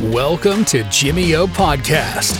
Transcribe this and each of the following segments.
Welcome to Jimmy O Podcast.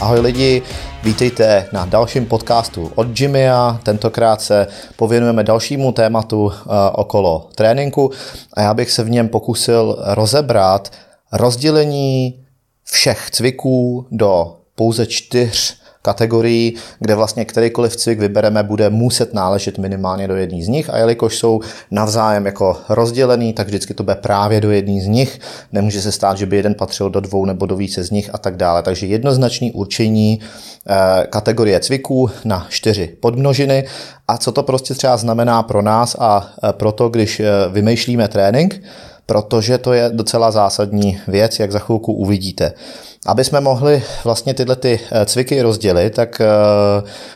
Ahoj lidi, vítejte na dalším podcastu od Jimmya. Tentokrát se pověnujeme dalšímu tématu uh, okolo tréninku a já bych se v něm pokusil rozebrat rozdělení všech cviků do pouze čtyř kategorií, kde vlastně kterýkoliv cvik vybereme, bude muset náležet minimálně do jedné z nich a jelikož jsou navzájem jako rozdělený, tak vždycky to bude právě do jedné z nich. Nemůže se stát, že by jeden patřil do dvou nebo do více z nich a tak dále. Takže jednoznačný určení eh, kategorie cviků na čtyři podmnožiny a co to prostě třeba znamená pro nás a eh, proto, když eh, vymýšlíme trénink, protože to je docela zásadní věc, jak za chvilku uvidíte. Aby jsme mohli vlastně tyhle ty eh, cviky rozdělit, tak eh,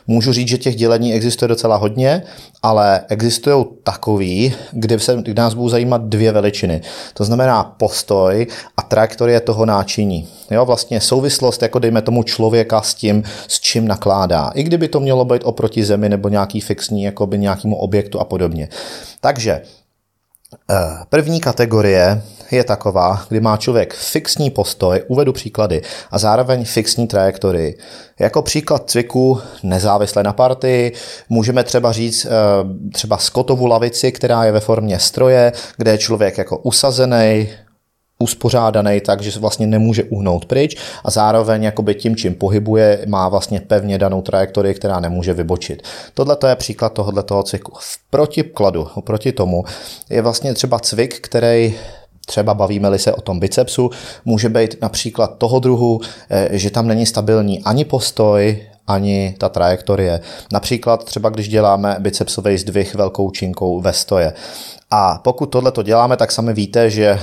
můžu říct, že těch dělení existuje docela hodně, ale existují takový, kde, se, kde nás budou zajímat dvě veličiny. To znamená postoj a trajektorie toho náčiní. Jo, vlastně souvislost, jako dejme tomu člověka s tím, s čím nakládá. I kdyby to mělo být oproti zemi nebo nějaký fixní, jako by nějakému objektu a podobně. Takže první kategorie je taková, kdy má člověk fixní postoj, uvedu příklady, a zároveň fixní trajektorii. Jako příklad cviku nezávisle na partii můžeme třeba říct eh, třeba skotovu lavici, která je ve formě stroje, kde je člověk jako usazený, uspořádaný tak, že se vlastně nemůže uhnout pryč a zároveň jakoby tím, čím pohybuje, má vlastně pevně danou trajektorii, která nemůže vybočit. Tohle je příklad tohoto cviku. V protikladu, oproti tomu, je vlastně třeba cvik, který třeba bavíme-li se o tom bicepsu, může být například toho druhu, eh, že tam není stabilní ani postoj, ani ta trajektorie. Například třeba když děláme bicepsový zdvih velkou činkou ve stoje. A pokud tohle to děláme, tak sami víte, že eh,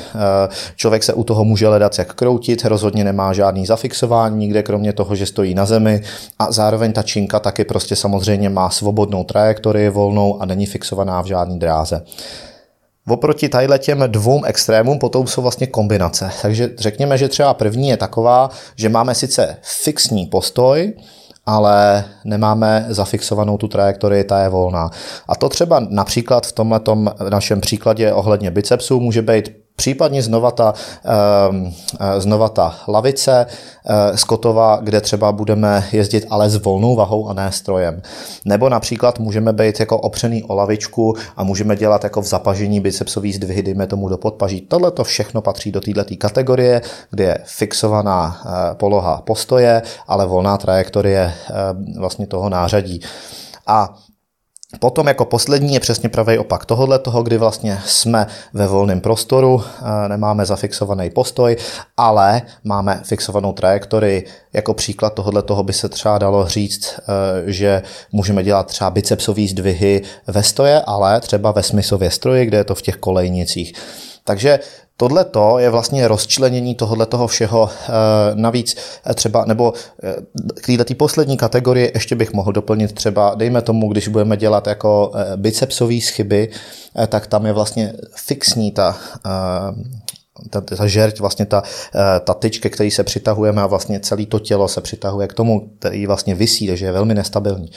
člověk se u toho může hledat jak kroutit, rozhodně nemá žádný zafixování nikde, kromě toho, že stojí na zemi a zároveň ta činka taky prostě samozřejmě má svobodnou trajektorii volnou a není fixovaná v žádný dráze. Oproti tadyhle těm dvou extrémům potom jsou vlastně kombinace. Takže řekněme, že třeba první je taková, že máme sice fixní postoj, ale nemáme zafixovanou tu trajektorii, ta je volná. A to třeba například v tomhle našem příkladě ohledně bicepsu může být Případně znova ta, ehm, eh, znova ta lavice eh, z Kotova, kde třeba budeme jezdit ale s volnou vahou a ne strojem. Nebo například můžeme být jako opřený o lavičku a můžeme dělat jako v zapažení bicepsový zdvihy, dejme tomu do podpaží. Tohle to všechno patří do této kategorie, kde je fixovaná eh, poloha postoje, ale volná trajektorie vlastně toho nářadí. A Potom jako poslední je přesně pravý opak tohohle toho, kdy vlastně jsme ve volném prostoru, eh, nemáme zafixovaný postoj, ale máme fixovanou trajektorii. Jako příklad tohohle toho by se třeba dalo říct, eh, že můžeme dělat třeba bicepsové zdvihy ve stoje, ale třeba ve smyslově stroji, kde je to v těch kolejnicích. Takže Tohle to je vlastně rozčlenění tohohle toho všeho. Eh, navíc eh, třeba, nebo eh, k této poslední kategorii ještě bych mohl doplnit třeba, dejme tomu, když budeme dělat jako bicepsové schyby, tak tam je vlastně fixní ta ta, ta žerť, vlastně ta, ta tyč, ke který se přitahujeme a vlastně celé to tělo se přitahuje k tomu, který vlastně vysí, takže je velmi nestabilní.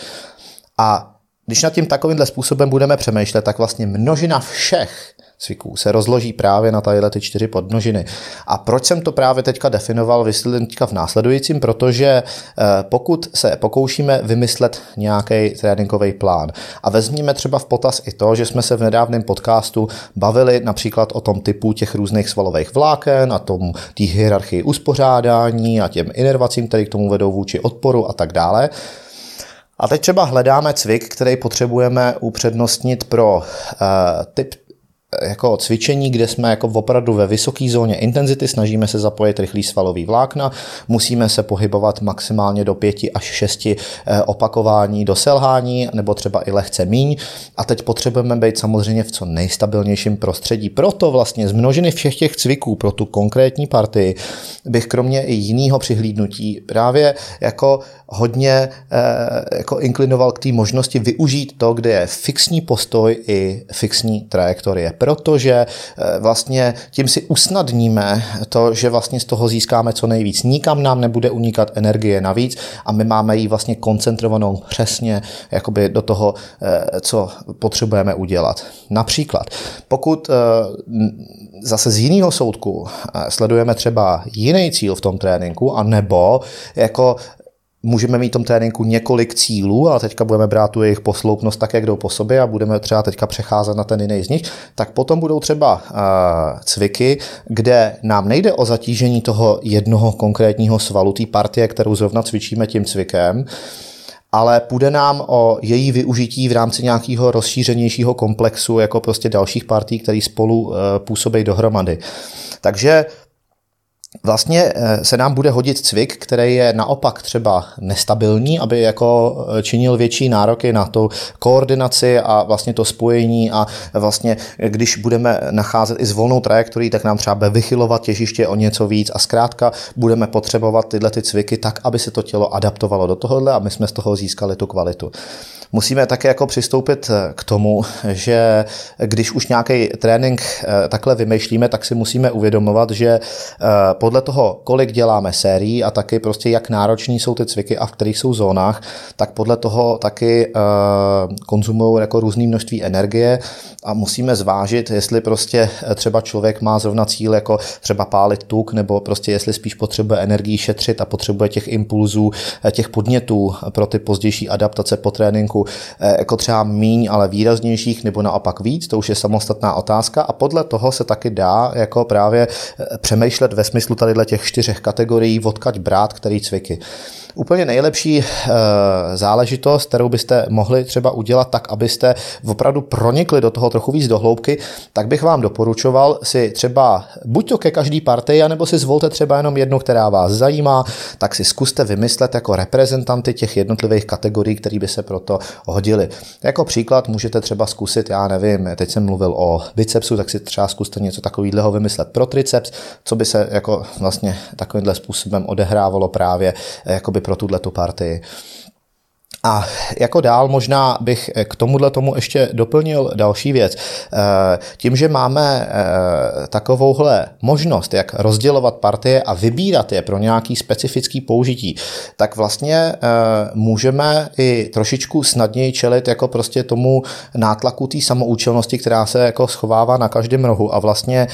A když nad tím takovýmhle způsobem budeme přemýšlet, tak vlastně množina všech cviků se rozloží právě na tadyhle ty čtyři podnožiny. A proč jsem to právě teďka definoval, vysvětlím teďka v následujícím, protože eh, pokud se pokoušíme vymyslet nějaký tréninkový plán a vezměme třeba v potaz i to, že jsme se v nedávném podcastu bavili například o tom typu těch různých svalových vláken a tom té hierarchii uspořádání a těm inervacím, které k tomu vedou vůči odporu a tak dále, a teď třeba hledáme cvik, který potřebujeme upřednostnit pro uh, typ jako cvičení, kde jsme jako opravdu ve vysoké zóně intenzity, snažíme se zapojit rychlý svalový vlákna, musíme se pohybovat maximálně do pěti až šesti eh, opakování do selhání, nebo třeba i lehce míň. A teď potřebujeme být samozřejmě v co nejstabilnějším prostředí. Proto vlastně z množiny všech těch cviků pro tu konkrétní partii bych kromě i jiného přihlídnutí právě jako hodně eh, jako inklinoval k té možnosti využít to, kde je fixní postoj i fixní trajektorie protože vlastně tím si usnadníme to, že vlastně z toho získáme co nejvíc. Nikam nám nebude unikat energie navíc a my máme ji vlastně koncentrovanou přesně jakoby do toho, co potřebujeme udělat. Například, pokud zase z jiného soudku sledujeme třeba jiný cíl v tom tréninku, a nebo jako můžeme mít v tom tréninku několik cílů, ale teďka budeme brát tu jejich posloupnost tak, jak jdou po sobě a budeme třeba teďka přecházet na ten jiný z nich, tak potom budou třeba uh, cviky, kde nám nejde o zatížení toho jednoho konkrétního svalu, té partie, kterou zrovna cvičíme tím cvikem, ale půjde nám o její využití v rámci nějakého rozšířenějšího komplexu, jako prostě dalších partí, které spolu eh, působí dohromady. Takže Vlastně eh, se nám bude hodit cvik, který je naopak třeba nestabilní, aby jako eh, činil větší nároky na tu koordinaci a vlastně to spojení a vlastně když budeme nacházet i s volnou tak nám třeba bude vychylovat těžiště o něco víc a zkrátka budeme potřebovat tyhle ty cviky tak, aby se to tělo adaptovalo do tohohle a my jsme z toho získali tu kvalitu. Musíme také jako přistoupit eh, k tomu, že když už nějaký trénink eh, takhle vymýšlíme, tak si musíme uvědomovat, že eh, podle toho, kolik děláme sérií a taky prostě jak nároční jsou ty cviky a v kterých jsou zónách, tak podle toho taky konzumují jako různé množství energie a musíme zvážit, jestli prostě třeba člověk má zrovna cíl jako třeba pálit tuk, nebo prostě jestli spíš potřebuje energii šetřit a potřebuje těch impulzů, těch podnětů pro ty pozdější adaptace po tréninku Eh, jako třeba míň, ale výraznějších, nebo naopak víc, to už je samostatná otázka a podle toho se taky dá jako právě eh, přemýšlet ve smyslu tady těch čtyřech kategorií, odkaď brát, který cviky. Úplně nejlepší eh, záležitost, kterou byste mohli třeba udělat tak, abyste opravdu pronikli do toho trochu víc dohloubky, tak bych vám doporučoval si třeba buď to ke každý partii, anebo si zvolte třeba jenom jednu, která vás zajímá, tak si zkuste vymyslet jako reprezentanty těch jednotlivých kategorií, které by se proto hodily. Jako příklad můžete třeba zkusit, já nevím, teď jsem mluvil o bicepsu, tak si třeba zkuste něco takového vymyslet pro triceps, co by se jako vlastně takovýmhle způsobem odehrávalo právě jakoby pro tuhle partii. A jako dál možná bych k tomuhle tomu ještě doplnil další věc. Eh, tím, že máme eh, takovouhle možnost, jak rozdělovat partie a vybírat je pro nějaký specifický použití, tak vlastně eh, můžeme i trošičku snadněji čelit jako prostě tomu nátlaku té samoučelnosti, která se jako schovává na každém rohu a vlastně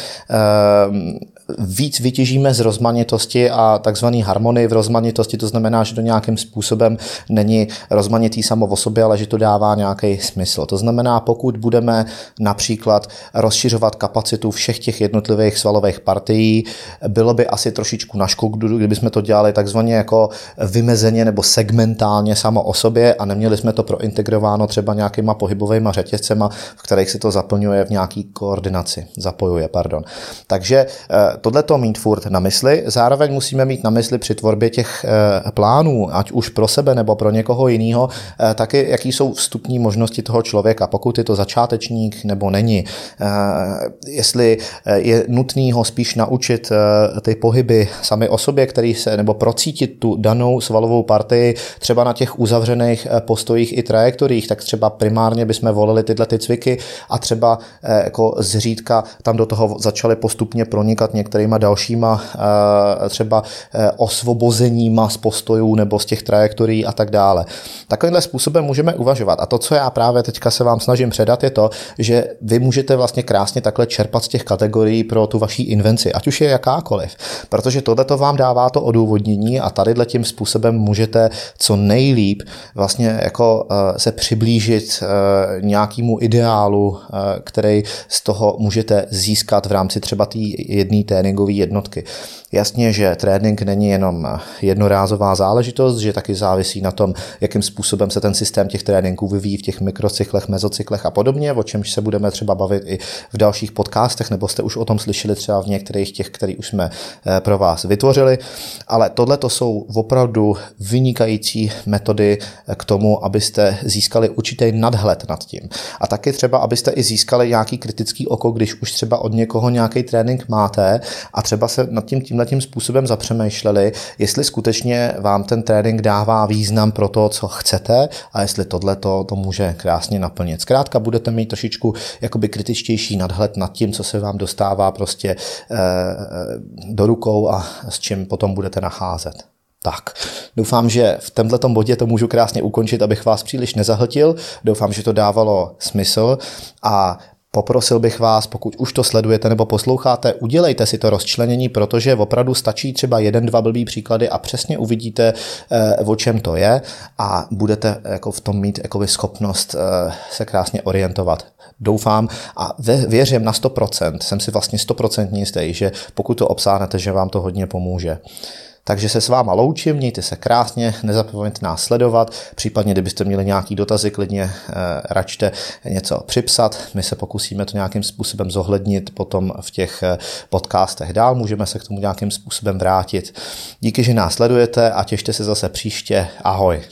víc vytěžíme z rozmanitosti a takzvaný harmonie v rozmanitosti, to znamená, že to nějakým způsobem není rozmanitý samo o sobě, ale že to dává nějaký smysl. To znamená, pokud budeme například rozšiřovat kapacitu všech těch jednotlivých svalových partií, bylo by asi trošičku na škodu, kdybychom to dělali takzvaně jako vymezeně nebo segmentálně samo o sobě a neměli jsme to prointegrováno třeba nějakýma pohybovými řetězcema, v kterých se to zaplňuje v nějaký koordinaci, zapojuje, pardon. Takže eh, tohle to mít furt na mysli, zároveň musíme mít na mysli při tvorbě těch eh, plánů, ať už pro sebe nebo pro někoho jiného, eh, taky jaký jsou vstupní možnosti toho člověka, pokud je to začátečník nebo není. Eh, jestli je nutný ho spíš naučit ty pohyby sami o sobě, který se, nebo procítit tu danou svalovou partii třeba na těch uzavřených postojích i trajektoriích, tak třeba primárně bychom volili tyhle ty cviky a třeba jako zřídka tam do toho začali postupně pronikat některýma dalšíma třeba osvobozeníma z postojů nebo z těch trajektorií a tak dále. Takovýmhle způsobem můžeme uvažovat. A to, co já právě teďka se vám snažím předat, je to, že vy můžete vlastně krásně takhle čerpat z těch kategorií pro tu vaší invenci, ať už je jakákoliv. Protože tohle to vám dává to odůvodnění a tady tím způsobem můžete co nejlíp vlastně jako eh, se přiblížit eh, nějakému ideálu, eh, který z toho můžete získat v rámci třeba té jedné tréninkové jednotky. Jasně, že trénink není jenom jednorázová záležitost, že taky závisí na tom, jakým způsobem se ten systém těch tréninků vyvíjí v těch mikrocyklech, mezocyklech a podobně, o čemž se budeme třeba bavit i v dalších podcastech, nebo jste už o tom slyšeli třeba v některých těch, který už jsme eh, pro vás vytvořili. Ale tohle to jsou opravdu vynikající metody eh, k tomu, abyste získali určitý nadhled nad tím. A taky třeba, abyste i získali nějaký kritický oko, když už třeba od někoho nějaký trénink máte a třeba se nad tím tímhle tím způsobem zapřemýšleli, jestli skutečně vám ten trénink dává význam pro to, co chcete a jestli tohle to, může krásně naplnit. Zkrátka budete mít trošičku jakoby kritičtější nadhled nad tím, co se vám dostává prostě eh, do rukou a s čím potom budete nacházet. Tak, doufám, že v tomto bodě to můžu krásně ukončit, abych vás příliš nezahltil. Doufám, že to dávalo smysl a Poprosil bych vás, pokud už to sledujete nebo posloucháte, udělejte si to rozčlenění, protože opravdu stačí třeba jeden, dva blbý příklady a přesně uvidíte, eh, o čem to je a budete jako v tom mít jako schopnost eh, se krásně orientovat. Doufám a věřím na 100%, jsem si vlastně 100% jistý, že pokud to obsáhnete, že vám to hodně pomůže. Takže se s váma loučím, mějte se krásně, nezapomeňte nás sledovat, případně kdybyste měli nějaký dotazy, klidně eh, račte něco připsat, my se pokusíme to nějakým způsobem zohlednit potom v těch eh, podcastech dál, můžeme se k tomu nějakým způsobem vrátit. Díky, že nás sledujete a těšte se zase příště, ahoj.